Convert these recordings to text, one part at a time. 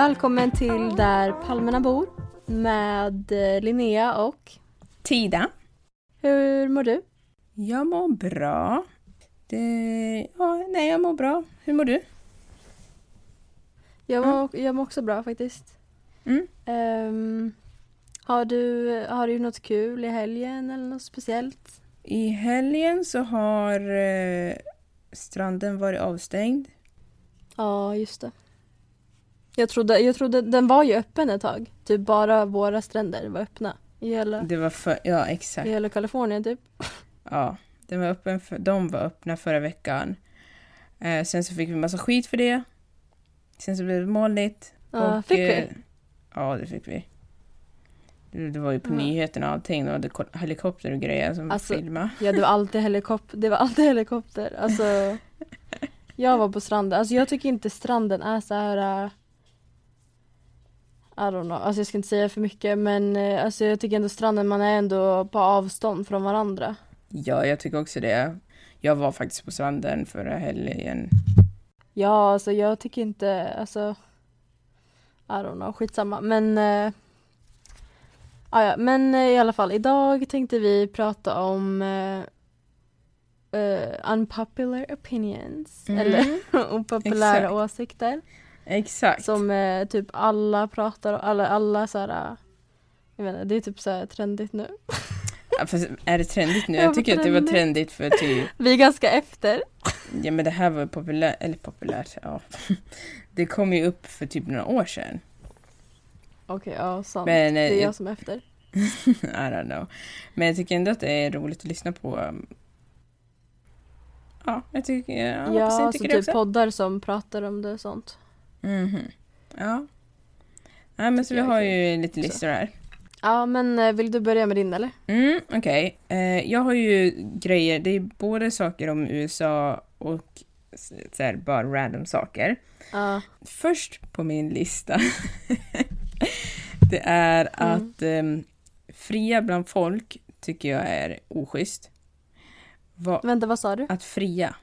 Välkommen till Där palmerna bor med eh, Linnea och Tida. hur mår du? Jag mår bra. Det... Ja, nej, jag mår bra. Hur mår du? Jag mår, jag mår också bra faktiskt. Mm. Ehm, har, du, har du något kul i helgen eller något speciellt? I helgen så har eh, stranden varit avstängd. Ja, just det. Jag trodde, jag trodde den var ju öppen ett tag. Typ bara våra stränder var öppna. I hela, Det var för... Ja, exakt. i hela Kalifornien typ. Ja, den var öppen för... de var öppna förra veckan. Eh, sen så fick vi massa skit för det. Sen så blev det molnigt. Ja, och, fick vi? eh, Ja, det fick vi. Det, var ju på Ja. nyheterna och allting. Det var det helikopter och grejer som Alltså, filmade. Ja, det var alltid helikopter. Det var alltid helikopter. Alltså, jag var på stranden. Alltså jag tycker inte stranden är så här... I don't know. Alltså jag ska inte säga för mycket men äh, alltså jag tycker ändå stranden, man är ändå på avstånd från varandra. Ja, jag tycker också det. Jag var faktiskt på stranden förra helgen. Ja, alltså jag tycker inte, alltså... I don't know, skitsamma. Men... Äh, ja, men äh, i alla fall, idag tänkte vi prata om äh, äh, unpopular opinions. Mm, Eller opopulära exakt. åsikter. Exakt. Som eh, typ alla pratar om, alla, alla så här, eh, jag inte, det är typ så här trendigt nu. Ja, fast är det trendigt nu? Ja, Jag tycker att det var trendigt. för typ... Vi är ganska efter. Ja men det här var populärt, eller populärt, ja. Det kom ju upp för typ några år sedan. Okej, ja sant. Men, det är eh, jag som är efter. I don't know. Men jag tycker ändå att det är roligt att lyssna på. um, Ja, jag tycker, ja, jag Ja, hoppas ni alltså tycker det typ också. poddar som pratar om det och sånt. Mhm. Ja. Nej men så vi har ju lite listor här. Ja, men eh, vill du börja med din eller? Mm, okej. Eh, jag har ju grejer, det är både saker om USA och så här, bara random saker. Ja, Först på min lista, det är Mm. att em, fria bland folk tycker jag är oschysst. Va, vänta vad sa du? att fria,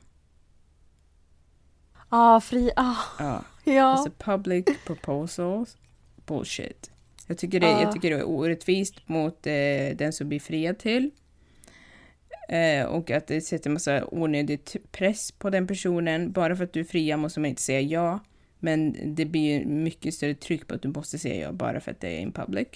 Ah, fri, ah, ja. ja. Alltså public proposals, bullshit. Jag tycker det, Ja. jag tycker det är orättvist mot eh, den som blir friad till. Eh, och att det sätter massa onödig press på den personen. Bara för att du är fria måste man inte säga ja. Men det blir mycket större tryck på att du måste säga ja bara för att det är in public.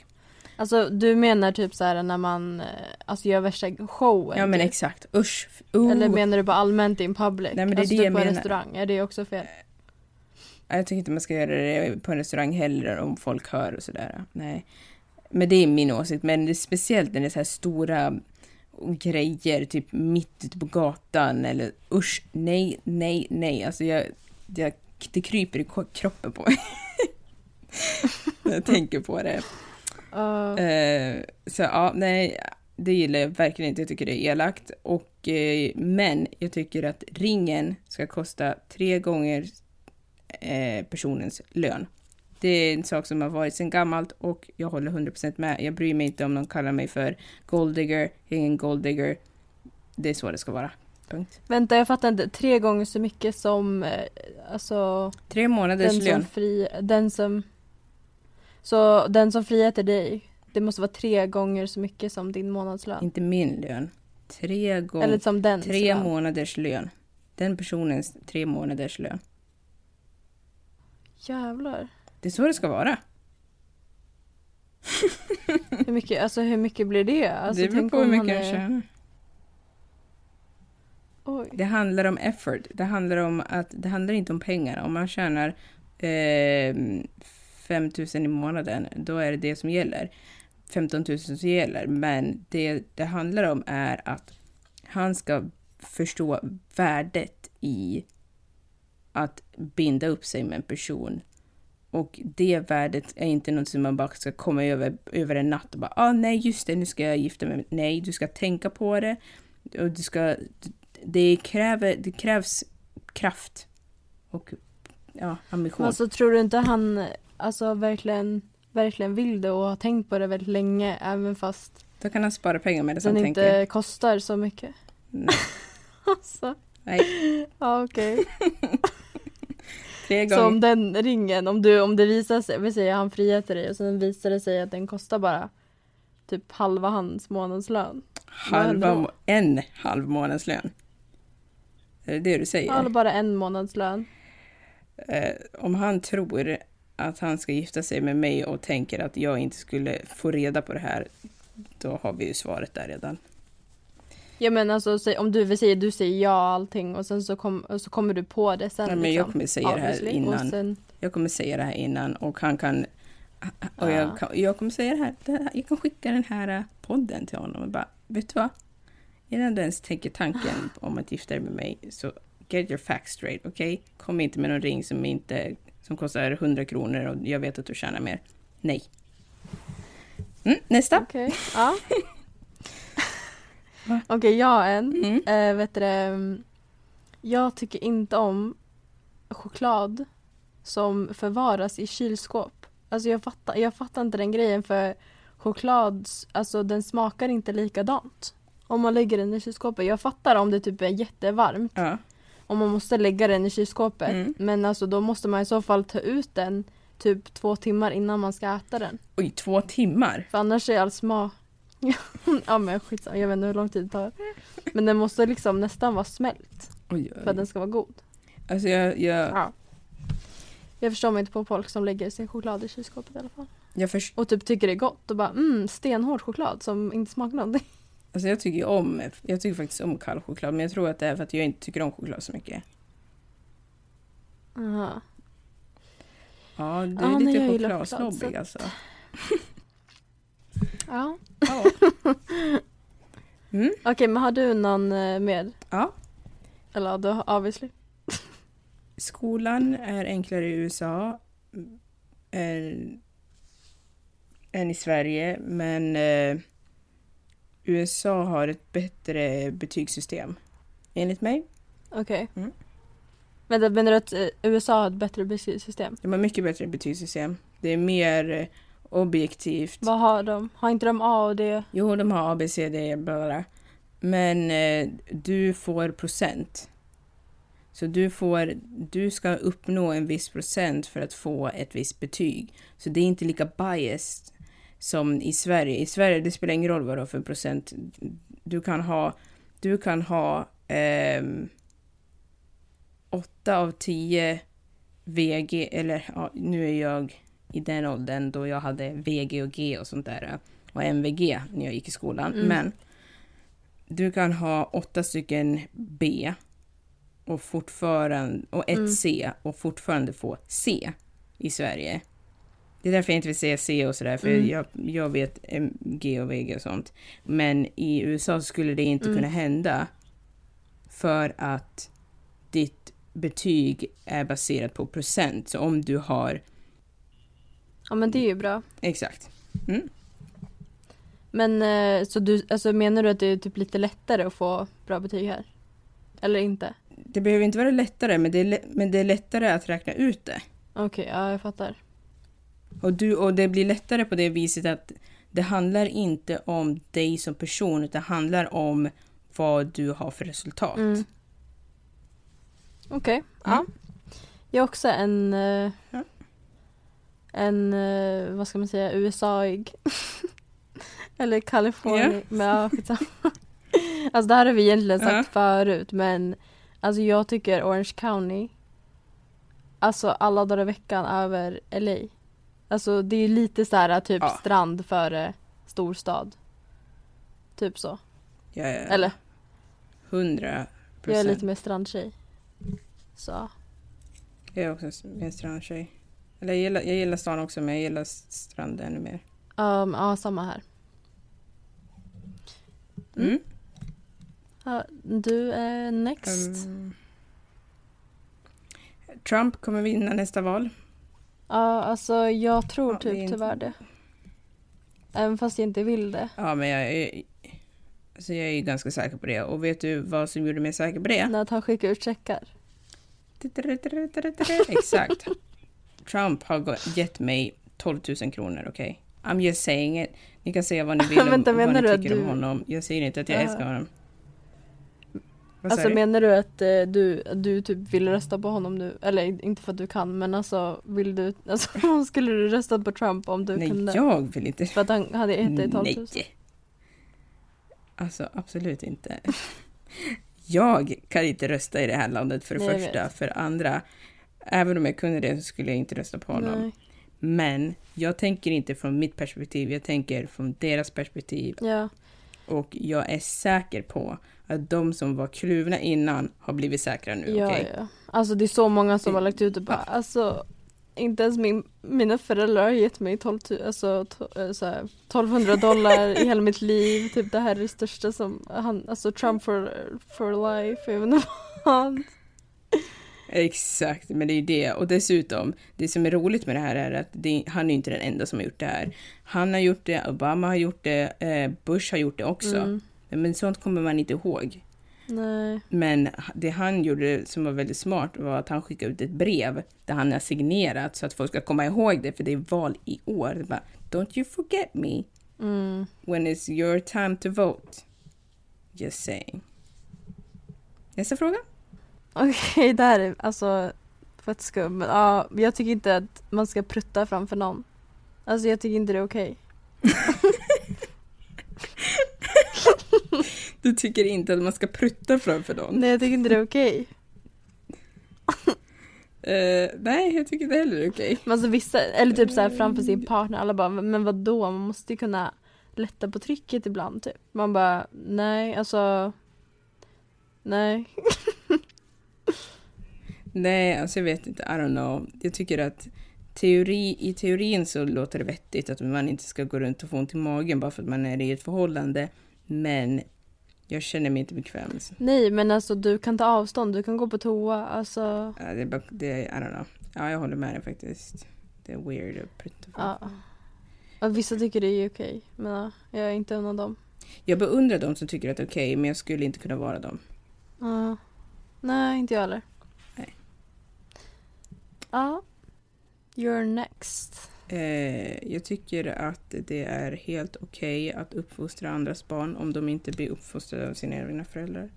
Alltså du menar typ så här när man eh, alltså, gör värsta showen? Ja men typ? exakt, usch. Uh. Eller menar du bara allmänt in public? Nej, men det är alltså det typ jag på en menar. restaurang, är det också fel? Jag tycker inte man ska göra det på en restaurang heller om folk hör och sådär. Nej. Men det är min åsikt. Men det är speciellt när det är så här stora grejer, typ mitt ute på gatan eller usch, nej, nej, nej. Alltså jag, jag det kryper i kroppen på mig. när jag tänker på det. Eh, så ja, nej, det gillar jag verkligen inte. Jag tycker det är elakt. Och, eh, men jag tycker att ringen ska kosta tre gånger eh, personens lön. Det är en sak som har varit sedan gammalt och jag håller 100% med. Jag bryr mig inte om någon kallar mig för golddigger, ingen golddigger. Det är så det ska vara. Punkt. Vänta, jag fattar inte. Tre gånger så mycket som, alltså, Tre månaders den lön. som fri, den som... Så den som till dig, det måste vara tre gånger så mycket som din månadslön? Inte min lön. Tre, gång, Eller som den tre lön. månaders lön. Den personens tre månaders lön. Jävlar. Det är så det ska vara. Hur mycket, alltså hur mycket blir det? Alltså, det beror på hur mycket han jag tjänar. Oj. Det handlar om effort. Det handlar om att det handlar inte om pengar. Om man tjänar eh, 5 000 i månaden, då är det det som gäller. 15 000 som gäller. Men det det handlar om är att han ska förstå värdet i att binda upp sig med en person. Och det värdet är inte något som man bara ska komma över, över en natt och bara ah, nej just det, nu ska jag gifta mig. Nej, du ska tänka på det. Och du ska, det, kräver, det krävs kraft och ja, ambition. Alltså tror du inte han alltså verkligen, verkligen vill det och har tänkt på det väldigt länge även fast Då kan han spara pengar med det den som inte tänker. kostar så mycket? Nej, Alltså, nej. ja okej. Fler Så om den ringen, om, du, om det visar sig, vi säger han friar till dig och sen visar det sig att den kostar bara typ halva hans månadslön. Halva, må- en halv månadslön. Är det det du säger? Eller bara en månadslön. Eh, om han tror att han ska gifta sig med mig och tänker att jag inte skulle få reda på det här, då har vi ju svaret där redan. Ja men alltså om du vill säga du säger ja allting och sen så, kom, så kommer du på det sen. Ja, men jag liksom. kommer säga det här innan. Sen, Jag kommer säga det här innan och han kan... Och jag, Ja. kan, jag kommer säga det här, det här, jag kan skicka den här eh, podden till honom och bara, vet du vad? Innan du ens tänker tanken om att gifta dig med mig, så get your facts straight, okej? Kom inte med någon ring som, inte, som kostar 100 kronor och jag vet att du tjänar mer. Nej. Mm, nästa. Okej, ja. Va? Okej, jag en. Mm. Eh, vet du mm, jag tycker inte om choklad som förvaras i kylskåp. Alltså jag fattar, jag fattar inte den grejen för choklad, alltså den smakar inte likadant. Om man lägger den i kylskåpet. Jag fattar om det typ är jättevarmt. Ja. Om man måste lägga den i kylskåpet. Mm. Men alltså då måste man i så fall ta ut den typ två timmar innan man ska äta den. Oj, två timmar? För annars är all smak... ja men skitsamma, jag vet inte hur lång tid det tar. Men den måste liksom nästan vara smält Oj, för att den ska vara god. Alltså jag, jag, Ja. Jag förstår mig inte på folk som lägger sin choklad i kylskåpet i alla fall. jag, förs- Och typ tycker det är gott och bara mm, stenhård choklad som inte smakar någonting. Alltså jag tycker om, jag tycker faktiskt om kall choklad, men jag tror att det är för att jag inte tycker om choklad så mycket. Aha. Ja, du är Ja, lite chokladsnobbig choklad, så alltså. Ja. Ja. Mm, Okej men har du någon eh, mer? ja. Eller du har obviously. Skolan är enklare i USA än, än i Sverige, men eh, USA har ett bättre betygssystem. Enligt mig. Okej. Mm. Men det menar du att eh, USA har ett bättre betygssystem? De har mycket bättre betygssystem. Det är mer eh, objektivt. Vad har de? Har inte de A och D? Jo, de har A, B, C, D, bla, bla, bla. Men eh, du får procent. Så du, får, du ska uppnå en viss procent för att få ett visst betyg. Så det är inte lika biased som i Sverige. I Sverige det spelar ingen roll vad du har för procent. Du kan ha, du kan ha ehm, 8 av 10 VG, eller ja, nu är jag i den åldern då jag hade VG och G och sånt där och MVG när jag gick i skolan. Mm. Men du kan ha åtta stycken B och fortfarande och ett Mm. C och fortfarande få C i Sverige. Det är därför jag inte vill säga C och sådär, för Mm. jag, jag vet G och VG och sånt. Men i USA skulle det inte Mm. kunna hända för att ditt betyg är baserat på procent. Så om du har... Ja men det är ju bra. Exakt. Men eh, så du, alltså menar du att det är typ lite lättare att få bra betyg här? Eller inte? Det behöver inte vara lättare, men det är, men det är lättare att räkna ut det. Okej, ja jag fattar. Och, du, och det blir lättare på det viset att det handlar inte om dig som person, utan handlar om vad du har för resultat. Mm. Okej, ja. Mm. Jag har också en... eh, Ja. En, eh, vad ska man säga, USA-ig. Eller Kalifornien. Ja. Men ja. Alltså det här har vi egentligen sagt Ja. förut men Alltså jag tycker Orange County Alltså alla dagar i veckan över LA Alltså det är lite så här typ Ja. strand före storstad Typ så. Jag är Eller 100 jag är procent. lite mer strandtjej. Så. Jag är också en strandtjej. Eller jag gillar, jag gillar stan också, men jag gillar stranden ännu mer. Um, ja, samma här. Mm. Mm. Ja, du är next. Ehm, Trump kommer vinna nästa val. Ja, alltså jag tror Ja, typ det är tyvärr det. Även fast jag inte vill det. Ja, men jag är, alltså jag är ju ganska säker på det. Och vet du vad som gjorde mig säker på det? När han skickar ut checkar. Exakt. Trump har gett mig 12 000 kronor, okej? I'm just saying it. Ni kan säga vad ni vill om Vänta, vad ni du tycker om du- honom. Jag säger inte att jag Ja. älskar honom. Vad Alltså menar du att eh, du, du typ vill rösta på honom nu? Eller inte för att du kan men alltså vill du, alltså skulle du rösta på Trump om du Nej, kunde? jag vill inte. För att han hade ett i 12 000? Nej. Alltså absolut inte. Jag kan inte rösta i det här landet för det Nej, första. För det andra, även om jag kunde det så skulle jag inte rösta på honom. Nej. Men jag tänker inte från mitt perspektiv, jag tänker från deras perspektiv. Ja. Och jag är säker på att de som var kluvna innan har blivit säkra nu. Ja, okej? ja. Alltså det är så många som har lagt ut och bara, Ja. alltså inte ens min, mina föräldrar har gett mig 12, tu- alltså, to, eh, så här, 1200 dollar i hela mitt liv. Typ det här är det största som han, alltså Trump for, for life, vet inte vad. Exakt, men det är ju det. Och dessutom, det som är roligt med det här är att det, han är inte den enda som har gjort det här. Han har gjort det, Obama har gjort det, eh, Bush har gjort det också. Mm, Men sånt kommer man inte ihåg. nej. Men det han gjorde som var väldigt smart var att han skickade ut ett brev där han har signerat så att folk ska komma ihåg det för det är val i år. Det bara, Don't you forget me Mm. when it's your time to vote. Just saying. Nästa fråga. Okej, det här är alltså fett skum. Men ja, jag tycker inte att man ska prutta framför någon. Alltså jag tycker inte det är okej. Du tycker inte att man ska prutta framför någon? Nej, jag tycker inte det är okej. Eh, nej, jag tycker inte heller det är okej. Men alltså vissa, eller typ så här framför sin partner, alla bara men vad då? man måste ju kunna lätta på trycket ibland typ. Man bara nej alltså nej. Nej, alltså jag vet inte, I don't know. Jag tycker att teori, i teorin så låter det vettigt att man inte ska gå runt och få ont i magen bara för att man är i ett förhållande. Men jag känner mig inte bekväm. Så. Nej men alltså du kan ta avstånd, du kan gå på toa, alltså Ja, det är bara, det är, I don't know. Ja, jag håller med dig faktiskt. Det är weird att prutta ja. Och vissa tycker det är okej, men ja, jag är inte en av dem. Jag beundrar de som tycker att det är okej, men jag skulle inte kunna vara dem. Ja. Nej, inte jag heller. Nej. Ja. You're next. Eh, jag tycker att det är helt okej att uppfostra andras barn om de inte blir uppfostrade av sina egna föräldrar.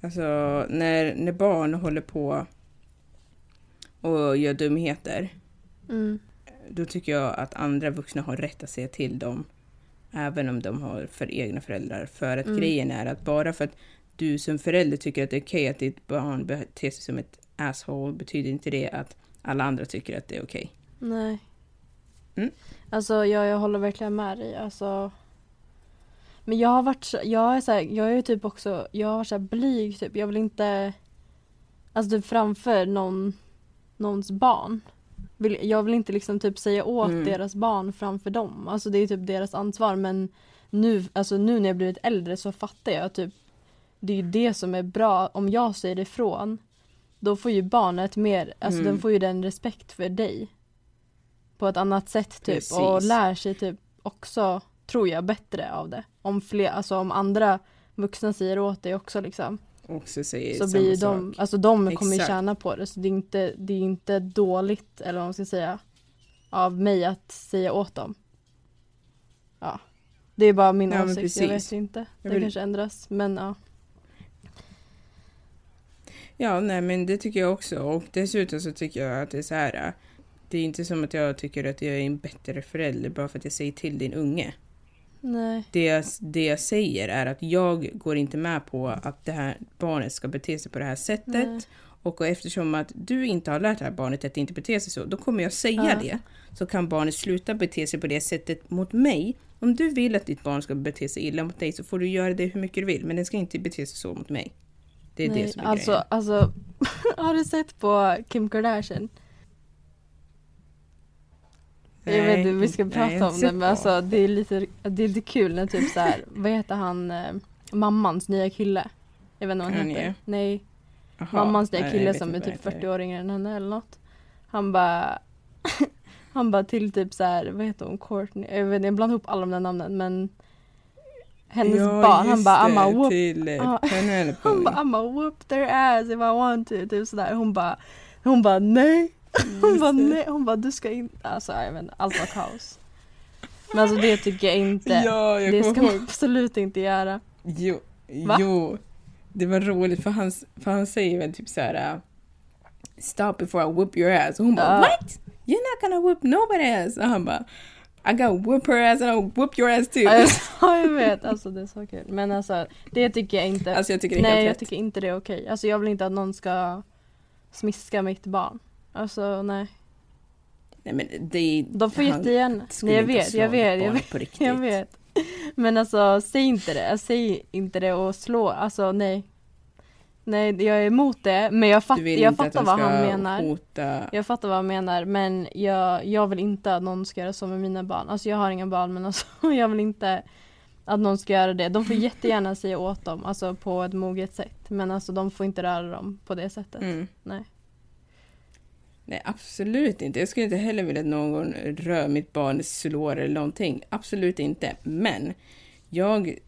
Alltså, när, när barn håller på och gör dumheter, Mm. då tycker jag att andra vuxna har rätt att säga till dem, även om de har för egna föräldrar. För att Mm. grejen är att bara för att du som förälder tycker att det är okej att ditt barn beter sig som ett asshole, betyder inte det att alla andra tycker att det är okej. Nej. Mm. Alltså jag, jag håller verkligen med dig. Alltså. Men jag har varit så, jag är så här, jag är typ också, jag har varit så här blyg typ. Jag vill inte, alltså typ framför någon, någons barn. Vill, jag vill inte liksom typ säga åt Mm. deras barn framför dem. Alltså det är typ deras ansvar men nu, alltså nu när jag blivit äldre så fattar jag typ det är ju det som är bra. Om jag säger ifrån då får ju barnet mer, alltså Mm. den får ju den respekt för dig. På ett annat sätt typ Precis. och lär sig typ också, tror jag, bättre av det. Om fler, alltså om andra vuxna säger åt dig också liksom. Och så säger Så samma blir ju sak. de, alltså de kommer ju Exakt. tjäna på det. Så det är inte, det är inte dåligt, eller vad man ska säga, av mig att säga åt dem. Ja. Det är bara min Ja, åsikt, jag vet inte. Det vill- kanske ändras, men ja. Ja, nej men det tycker jag också. Och dessutom så tycker jag att det är så här. Det är inte som att jag tycker att jag är en bättre förälder bara för att jag säger till din unge. Nej. Det jag, det jag säger är att jag går inte med på att det här barnet ska bete sig på det här sättet. Nej. Och eftersom att du inte har lärt det här barnet att inte bete sig så, då kommer jag säga Ja. det. Så kan barnet sluta bete sig på det sättet mot mig. Om du vill att ditt barn ska bete sig illa mot dig så får du göra det hur mycket du vill. Men den ska inte bete sig så mot mig. Det är Nej, det som är alltså, grejen. alltså har du sett på Kim Kardashian? Jag vet Nej, inte, vi ska nej, prata om inte det men alltså det är lite, det är lite kul när typ så här, vad heter han, eh, mammans nya kille? Jag vet inte vad han heter. Nej, Jaha, mammans nya nej, kille vet som är typ vad det 40 år yngre än henne eller något. Han bara Han bara till typ så här, vad heter hon, Courtney? Jag vet inte, jag blandar ihop alla de där namnen men Hennes ja, barn, han bara I'mma whoop till. Penelope. Han bara I'mma whoop their ass if I want to, typ sådär. Hon bara Hon bara nej. Hon bara nej. Hon bara du ska inte, alltså jag vet inte, allt var kaos. Men alltså det tycker jag inte. Ja, jag det ska man ihåg. absolut inte göra. Jo, Va? jo. det var roligt för han, för han säger väl typ så här. uh, Stop before I whoop your ass. Och hon bara Ja. what? You're not gonna whoop nobody ass. Och han bara I gotta whoop her ass and I'll whoop your ass too. Ja, jag vet, alltså det är så kul. Men alltså det tycker jag inte. Alltså jag tycker det är Nej, helt jag rätt. tycker inte det är okej. Alltså jag vill inte att någon ska smiska mitt barn. Alltså nej. Nej men det De får jättegärna. Nej, jag vet, jag vet, jag vet. På riktigt. Jag vet. Men alltså säg inte det. Säg inte det och slå. Alltså nej. Nej, jag är emot det. Men jag, fatt, jag fattar vad han menar. hota... Jag fattar vad han menar men jag, jag vill inte att någon ska göra så med mina barn. Alltså jag har inga barn men alltså jag vill inte att någon ska göra det. De får jättegärna säga åt dem, alltså på ett moget sätt. Men alltså de får inte röra dem på det sättet. Mm. Nej. Nej, absolut inte. Jag skulle inte heller vilja att någon rör mitt barn, slår eller någonting. Absolut inte. Men jag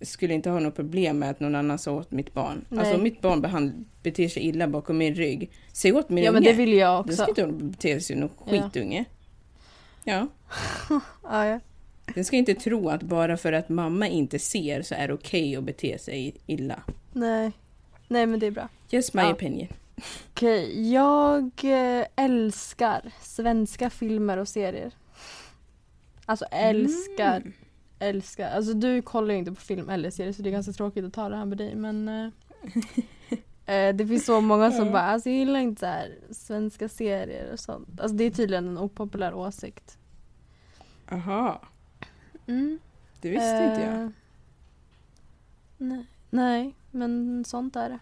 skulle inte ha något problem med att någon annan sa åt mitt barn. Nej. Alltså om mitt barn behand, beter sig illa bakom min rygg, säg åt min Ja unge. men det vill jag Den ska också. inte bete sig som någon Ja. skitunge. Ja. Ja, ja. Den ska inte tro att bara för att mamma inte ser så är det okej att bete sig illa. Nej. Nej men det är bra. Just my Ja. opinion. Okej, jag eh, älskar svenska filmer och serier. Alltså älskar, Mm. älskar. Alltså du kollar ju inte på film eller serier så det är ganska tråkigt att ta det här med dig men eh, eh, Det finns så många som bara, alltså jag gillar inte så här svenska serier och sånt. Alltså det är tydligen en opopulär åsikt. Aha, Mm. det visste inte jag. Eh, Nej, nej, men sånt är det.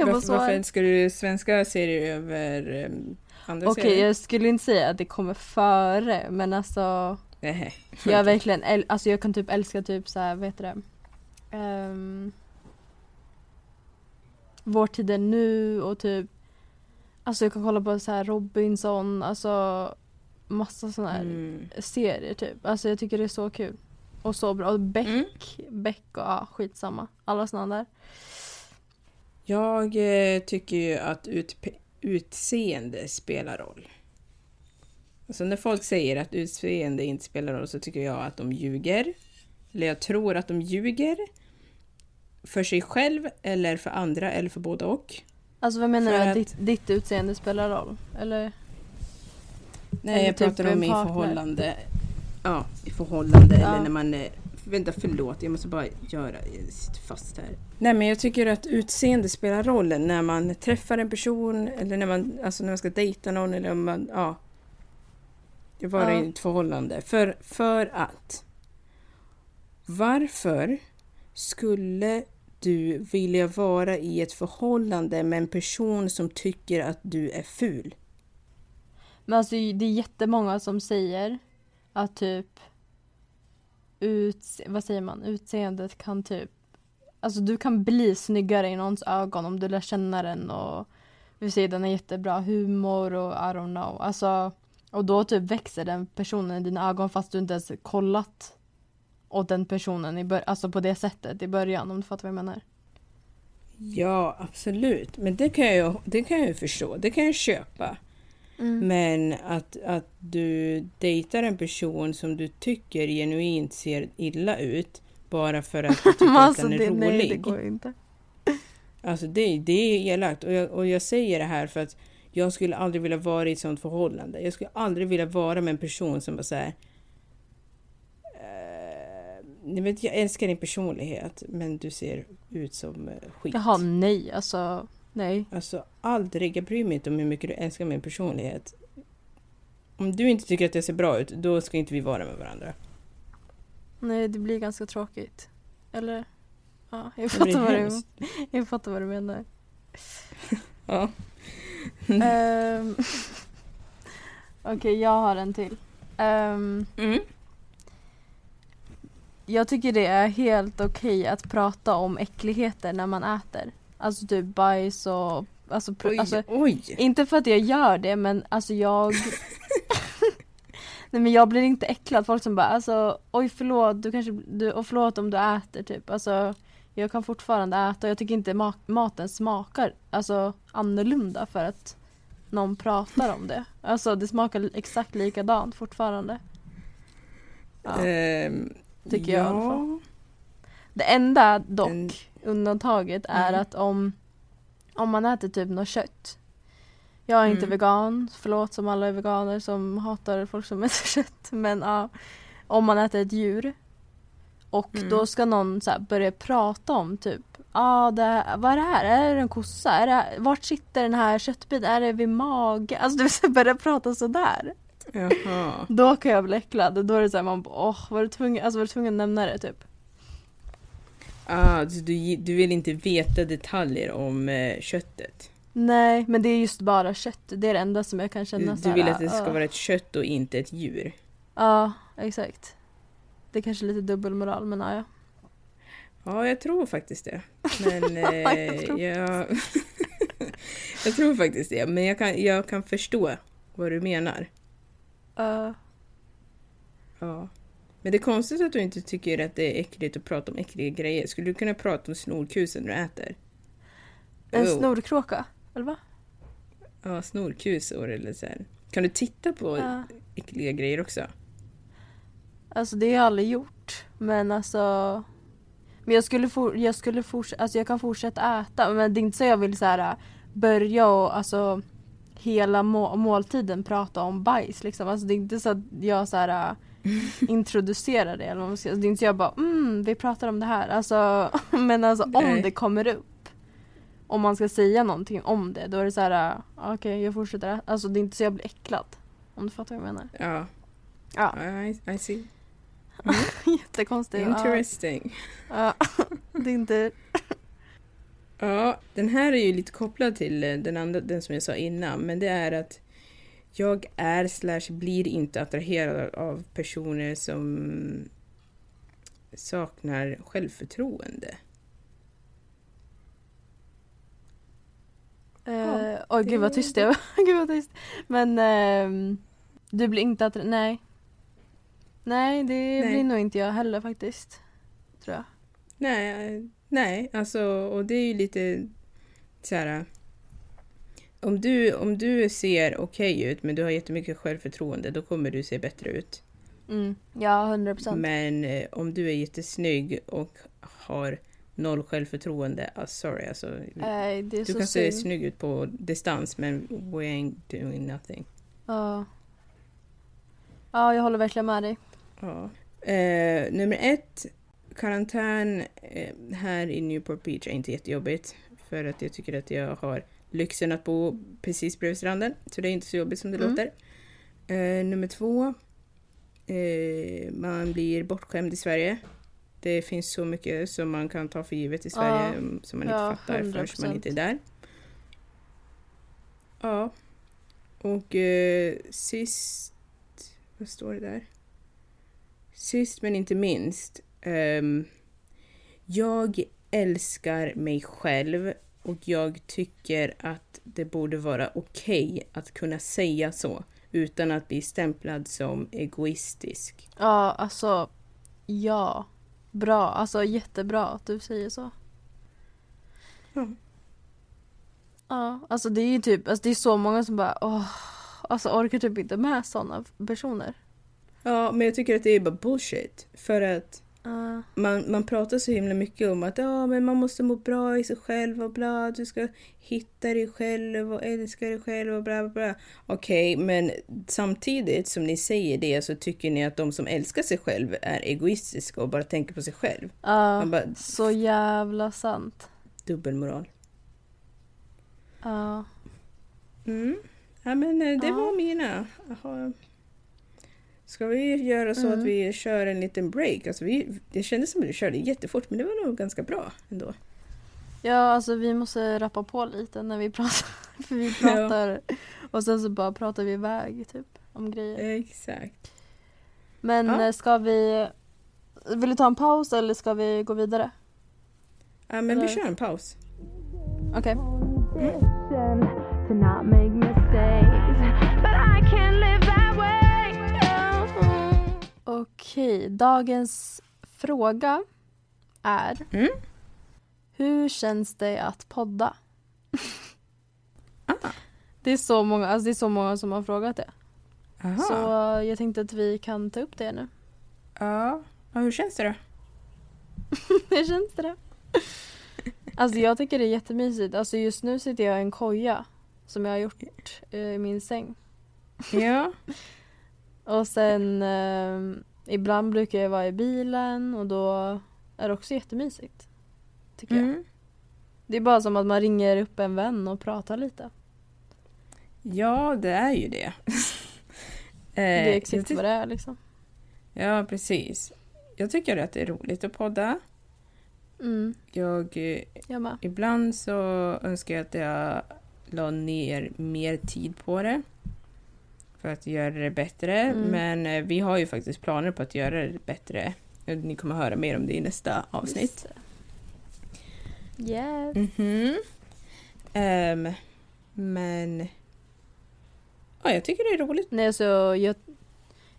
Jag Varför, varför älskar du svenska serier över um, andra Okej, serier? jag skulle inte säga att det kommer före men alltså Nej. Jag verkligen, äl- alltså jag kan typ älska typ så här, vad heter det? Um, Vår tid är nu och typ Alltså jag kan kolla på så här Robinson, alltså massa såna här Mm. serier typ. Alltså jag tycker det är så kul. Och så bra. Och Beck, Mm. Beck och ja, skitsamma. Alla såna där. Jag eh, tycker ju att ut, utseende spelar roll. Alltså när folk säger att utseende inte spelar roll så tycker jag att de ljuger. Eller jag tror att de ljuger. För sig själv eller för andra eller för båda och. Alltså vad menar För du? Att att- ditt, ditt utseende spelar roll? Eller? Nej, Eller jag typ pratar om i förhållande. Ja, i förhållande Ja. eller när man... Vänta, förlåt, jag måste bara göra... Jag sitter fast här. Nej, men jag tycker att utseende spelar roll när man träffar en person eller när man, alltså när man ska dejta någon eller om man... Ja. Jag var Ja. i ett förhållande. För, för att... Varför skulle du vilja vara i ett förhållande med en person som tycker att du är ful? Men alltså det är jättemånga som säger att typ ut, vad säger man, utseendet kan typ Alltså du kan bli snyggare i någons ögon om du lär känna den och vi säger den har jättebra humor och I don't know. Alltså och då typ växer den personen i dina ögon fast du inte ens kollat åt den personen i bör- alltså på det sättet i början om du fattar vad jag menar. Ja, absolut. Men det kan jag, det kan jag ju förstå. Det kan jag köpa. Mm. Men att, att du dejtar en person som du tycker genuint ser illa ut bara för att du tycker Men att alltså den är det, rolig. nej det går inte. Alltså det, det är elakt. Och jag, och jag säger det här för att jag skulle aldrig vilja vara i ett sånt förhållande. Jag skulle aldrig vilja vara med en person som bara säger eh, ni vet, jag älskar din personlighet men du ser ut som eh, skit. Jaha nej alltså nej. Alltså aldrig, jag bryr mig inte om hur mycket du älskar min personlighet. Om du inte tycker att jag ser bra ut, då ska inte vi vara med varandra. Nej, det blir ganska tråkigt. Eller? Ja, jag fattar, vad du, jag fattar vad du menar. Ja. Ehm, Okej, jag har en till. Ehm, Mm. jag tycker det är helt okej att prata om äckligheter när man äter. Alltså typ bajs och... Alltså, Oj, alltså, oj! inte för att jag gör det men alltså jag... Nej men jag blir inte äcklad. Folk som bara alltså oj förlåt, du kanske, du, och förlåt om du äter typ. Alltså jag kan fortfarande äta och jag tycker inte ma- maten smakar alltså annorlunda för att någon pratar om det. Alltså det smakar exakt likadant fortfarande. Ja. Ehm, Tycker jag i alla ja. fall. Det enda dock, undantaget är Mm. att om, om man äter typ något kött. Jag är inte Mm. vegan, förlåt som alla är veganer som hatar folk som äter kött. Men ja, om man äter ett djur. Och Mm. då ska någon så börja prata om typ, ah, det, vad är det här? Är det en kossa? Är det, vart sitter den här köttbiten? Är det vid mage? Alltså du här börja prata sådär. Jaha. Då kan jag bli äcklad. Då är det såhär man åh, var du tvungen, alltså var du tvungen att nämna det typ? Ah, så du, du vill inte veta detaljer om eh, köttet? Nej, men det är just bara kött. Det är det enda som jag kan Du, känna du här, vill att det ska "Åh." vara ett kött och inte ett djur? Ja, exakt. Det är kanske är lite dubbelmoral, men ja. ja. Ja, jag tror faktiskt det. Men Ja, jag eh, tror jag... jag tror faktiskt det, men jag kan, jag kan förstå vad du menar. Uh, Ja. Men det är konstigt att du inte tycker att det är äckligt att prata om äckliga grejer. Skulle du kunna prata om snorkusen du äter? en Oh. snorkråka, eller va? Ja, snorkusor eller så här. Kan du titta på Ja. äckliga grejer också? Alltså det har jag aldrig gjort. Men alltså... Men jag skulle, for, jag skulle fortsätta, alltså jag kan fortsätta äta. Men det är inte så jag vill så här börja och alltså hela må, måltiden prata om bajs liksom. Alltså det är inte så att jag så här introducerar det eller vad man ska, Det är inte jag bara mm, vi pratar om det här. Alltså, men alltså om Nej. det kommer upp. Om man ska säga någonting om det då är det så här, ah, okej jag fortsätter. Alltså det är inte så jag blir äcklad. Om du fattar vad jag menar. Ja, Ja, I, I see. jättekonstigt. Ja. Interesting. Ja, det är inte... Ja, den här är ju lite kopplad till eh, den andra, den som jag sa innan, men det är att jag är slash blir inte attraherad av personer som saknar självförtroende. Uh, Oj gud vad tyst jag var. Gud vad tyst. Men ehm, du blir inte att... Nej. Nej, det Nej. blir nog inte jag heller faktiskt. Tror jag. Nej, eh, nej, alltså, och det är ju lite så här. Om du, om du ser okej ut men du har jättemycket självförtroende då kommer du se bättre ut. Mm. Ja, hundra procent. Men eh, om du är jättesnygg och har noll självförtroende, ah, sorry alltså. Är Du kan se synd. snygg ut på distans men we ain't doing nothing. Ja. Ja, jag håller verkligen med dig. Ja. Eh, nummer ett, karantän eh, här i Newport Beach är inte jättejobbigt. För att jag tycker att jag har lyxen att bo precis bredvid stranden. Så det är inte så jobbigt som det Mm. låter. Eh, nummer två, eh, man blir bortskämd i Sverige. Det finns så mycket som man kan ta för givet i Sverige Ja. som man Ja, inte fattar förrän man 100%. inte är där. Ja. Och eh, sist... Vad står det där? Sist men inte minst. ehm, jag älskar mig själv och jag tycker att det borde vara okej att kunna säga så utan att bli stämplad som egoistisk. Ja, alltså. Ja. Bra. Alltså jättebra att du säger så. Ja. Ja, alltså det är ju typ, alltså det är så många som bara åh, alltså orkar typ inte med sådana personer. Ja, men jag tycker att det är bara bullshit. För att Ja. man, man pratar så himla mycket om att ja, men man måste må bra i sig själv och bla, du ska hitta dig själv och älska dig själv och bla bla bla. Okej, men samtidigt som ni säger det så tycker ni att de som älskar sig själv är egoistiska och bara tänker på sig själv. Ja, Man bara, så jävla sant. dubbelmoral. Ja. Mm. Ja, men eh, det var mina. Jaha. Ska vi göra så Mm. att vi kör en liten break? Alltså vi, det kändes som att vi körde jättefort, men det var nog ganska bra ändå. ja, alltså vi måste rappa på lite när vi pratar. För vi pratar och sen så bara pratar vi iväg typ om grejer. Exakt. Men Ja. eh, ska vi, vill du ta en paus eller ska vi gå vidare? Ja, men vi Eller- kör en paus. Okej. to not Okej, dagens fråga är Mm. Hur känns det att podda? Ah. Det är så många, alltså det är så många som har frågat det. Aha. Så jag tänkte att vi kan ta upp det nu. Ja. ja, hur känns det då? Hur känns det? då? Alltså jag tycker det är jättemysigt. Alltså just nu sitter jag i en koja som jag har gjort eh, i min säng. Ja. Och sen eh, ibland brukar jag vara i bilen och då är det också jättemysigt. Tycker jag. Mm. Det är bara som att man ringer upp en vän och pratar lite. Ja, det är ju det. Det är jag exakt vad det är liksom. Ja, precis. Jag tycker att det är roligt att podda. Mm, Jag, eh, jag ibland så önskar jag att jag la ner mer tid på det. För att göra det bättre. Mm. Men eh, vi har ju faktiskt planer på att göra det bättre. Ni kommer höra mer om det i nästa avsnitt. Yes. Mhm. Ehm, men... Ja, jag tycker det är roligt. Nej, så jag,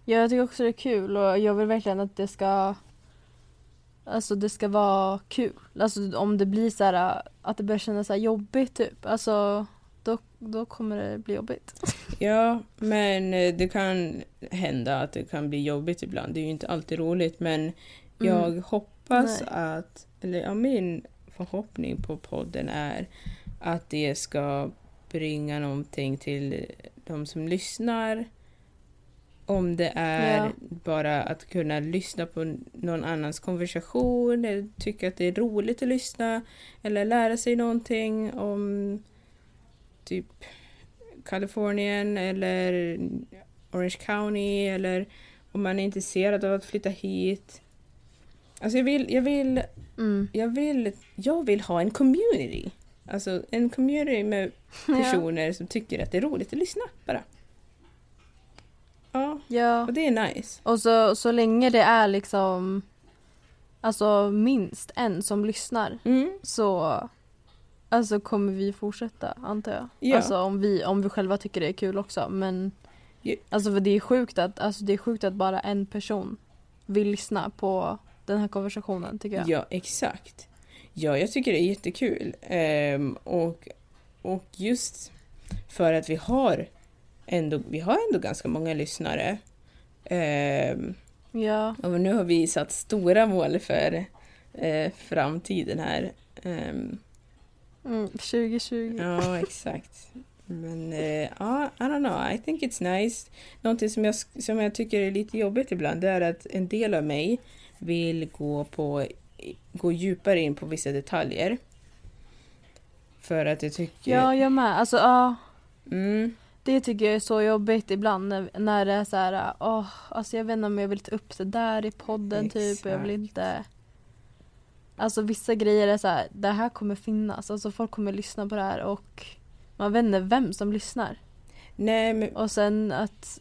jag tycker också det är kul och jag vill verkligen att det ska Alltså det ska vara kul. Alltså om det blir så här att det börjar kännas så här jobbigt typ. Alltså då, kommer det bli jobbigt. Ja, men eh, det kan hända att det kan bli jobbigt ibland. Det är ju inte alltid roligt, men jag hoppas Mm. Nej. att... Eller ja, min förhoppning på podden är att det ska bringa någonting till de som lyssnar. Om det är Ja. bara att kunna lyssna på någon annans konversation eller tycka att det är roligt att lyssna eller lära sig någonting om typ Kalifornien eller Orange County eller om man är intresserad av att flytta hit. Alltså jag vill, jag vill, Mm. jag vill, jag vill ha en community. Alltså en community med personer som tycker att det är roligt att lyssna bara. Ja, Ja. och det är nice. Och så, så länge det är liksom Alltså minst en som lyssnar Mm. så Alltså kommer vi fortsätta antar jag. Ja. Alltså om vi, om vi själva tycker det är kul också men Ja. Alltså för det är sjukt att, alltså det är sjukt att bara en person vill lyssna på den här konversationen tycker jag. Ja, exakt. Ja, jag tycker det är jättekul. Ehm, och, och just för att vi har ändå, vi har ändå ganska många lyssnare. Ehm, Ja. och nu har vi satt stora mål för eh, framtiden här. Ehm, Mm, 2020. ja, exakt. Men eh, ja, I don't know, I think it's nice. Någonting som jag, som jag tycker är lite jobbigt ibland det är att en del av mig vill gå, på, gå djupare in på vissa detaljer. För att jag tycker... Ja, jag med. Alltså ja. Mm, Det tycker jag är så jobbigt ibland när, när det är så här, åh, alltså jag vet inte om jag vill ta upp det där i podden typ och jag vill Exakt. inte Alltså vissa grejer är så här, det här kommer finnas, alltså folk kommer lyssna på det här och man vet inte vem som lyssnar. nej, men Och sen att,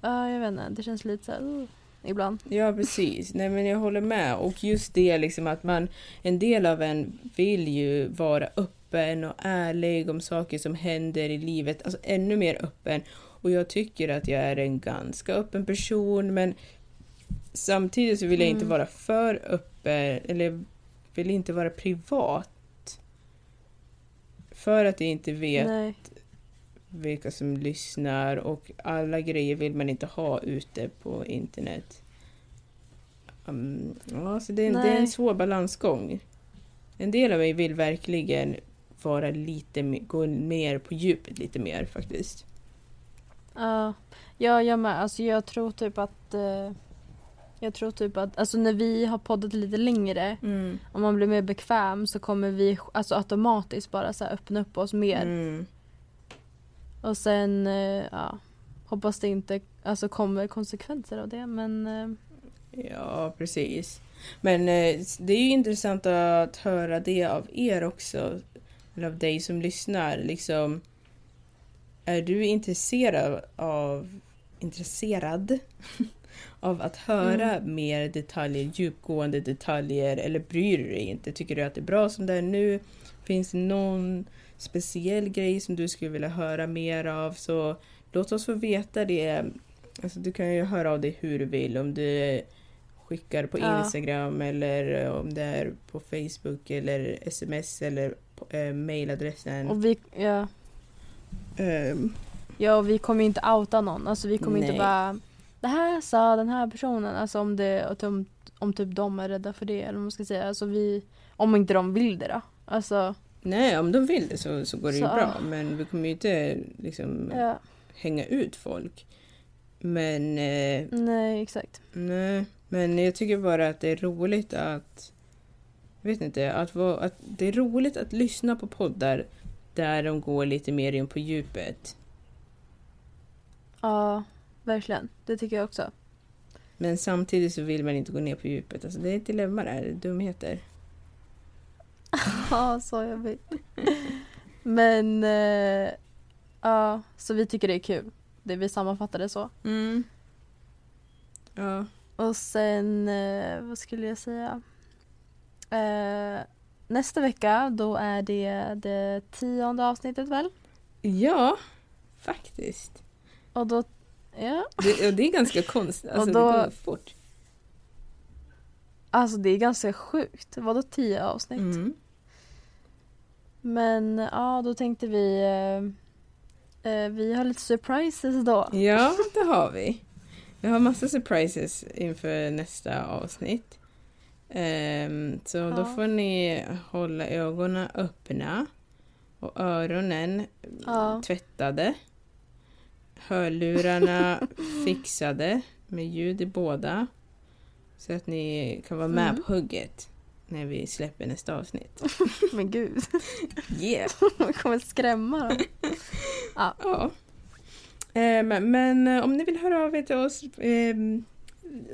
ja jag vet inte, det känns lite så här, uh, ibland. Ja, precis. Nej, men jag håller med. Och just det liksom att man, en del av en vill ju vara öppen och ärlig om saker som händer i livet, alltså ännu mer öppen. Och jag tycker att jag är en ganska öppen person, men samtidigt så vill jag inte Mm. vara för öppen, eller vill inte vara privat. För att jag inte vet Nej. vilka som lyssnar och alla grejer vill man inte ha ute på internet. Um, ja, så det, är en- det är en svår balansgång. En del av mig vill verkligen vara lite, gå mer på djupet lite mer faktiskt. Ja, ja jag med. Alltså jag tror typ att eh, jag tror typ att, alltså när vi har poddat lite längre om man blir mer bekväm så kommer vi alltså automatiskt bara så öppna upp oss mer. Mm. Och sen, eh, ja, hoppas det inte alltså, kommer konsekvenser av det men eh, Ja, precis. Men eh, det är ju intressant att höra det av er också. Eller av dig som lyssnar. Liksom, är du intresserad av, intresserad av att höra mer detaljer, djupgående detaljer eller bryr du dig inte? Tycker du att det är bra som det är nu? Finns det någon speciell grej som du skulle vilja höra mer av så låt oss få veta det. Alltså, du kan ju höra av dig hur du vill om du skickar på Ja. Instagram eller eh, om det är på Facebook eller sms eller eh, mailadressen. och vi, ja, Ehm, ja, och vi kommer ju inte outa någon. Alltså vi kommer inte Nej. bara det här sa den här personen. Alltså om det, om, om typ de är rädda för det eller vad man ska säga. Alltså vi, om inte de vill det då. Alltså, Nej, om de vill det så, så går det ju Så, bra. ah. Men vi kommer ju inte liksom ja. hänga ut folk. Men eh, Nej, exakt. nej, men jag tycker bara att det är roligt att vet inte, att, vara, att det är roligt att lyssna på poddar där de går lite mer in på djupet. Ja, verkligen. Det tycker jag också. Men samtidigt så vill man inte gå ner på djupet. Alltså det är ett dilemma det dumheter. Ja, så jag vet. Men, eh, ja, så vi tycker det är kul. Det vi sammanfattade så. Mm. Ja. Och sen, eh, vad skulle jag säga? Eh, nästa vecka, då är det det tionde avsnittet väl? ja, faktiskt. Och då, ja. Det, och det är ganska konstigt, alltså Och då- det går fort. Alltså det är ganska sjukt. Vadå tio avsnitt? Mm. Men ja, då tänkte vi eh, eh, Vi har lite surprises då. Ja, det har vi. Vi har massa surprises inför nästa avsnitt. Ehm, så då Ja. får ni hålla ögonen öppna och öronen Ja. tvättade. Hörlurarna fixade med ljud i båda. Så att ni kan vara med Mm. på hugget när vi släpper nästa avsnitt. Men gud, Yeah! man kommer skrämma dem. Ja. Eh, men, men eh, om ni vill höra av er till oss, eh,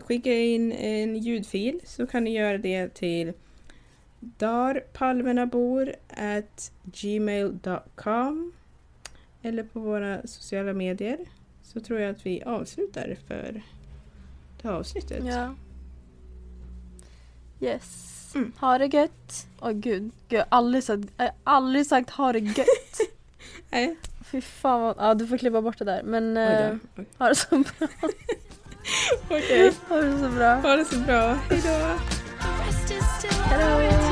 skicka in en ljudfil så kan ni göra det till darpalmenabor at gmail.com eller på våra sociala medier så tror jag att vi avslutar för det här avsnittet. Ja. Yes. Mm. Ha det gött. Åh gud, gud jag har aldrig sagt, jag har aldrig sagt ha det gött. Nej, Fy fan vad, ja du får klippa bort det där. Men oj eh, ha det så bra. Okej, Ha det så bra. ha det så bra. Hejdå! The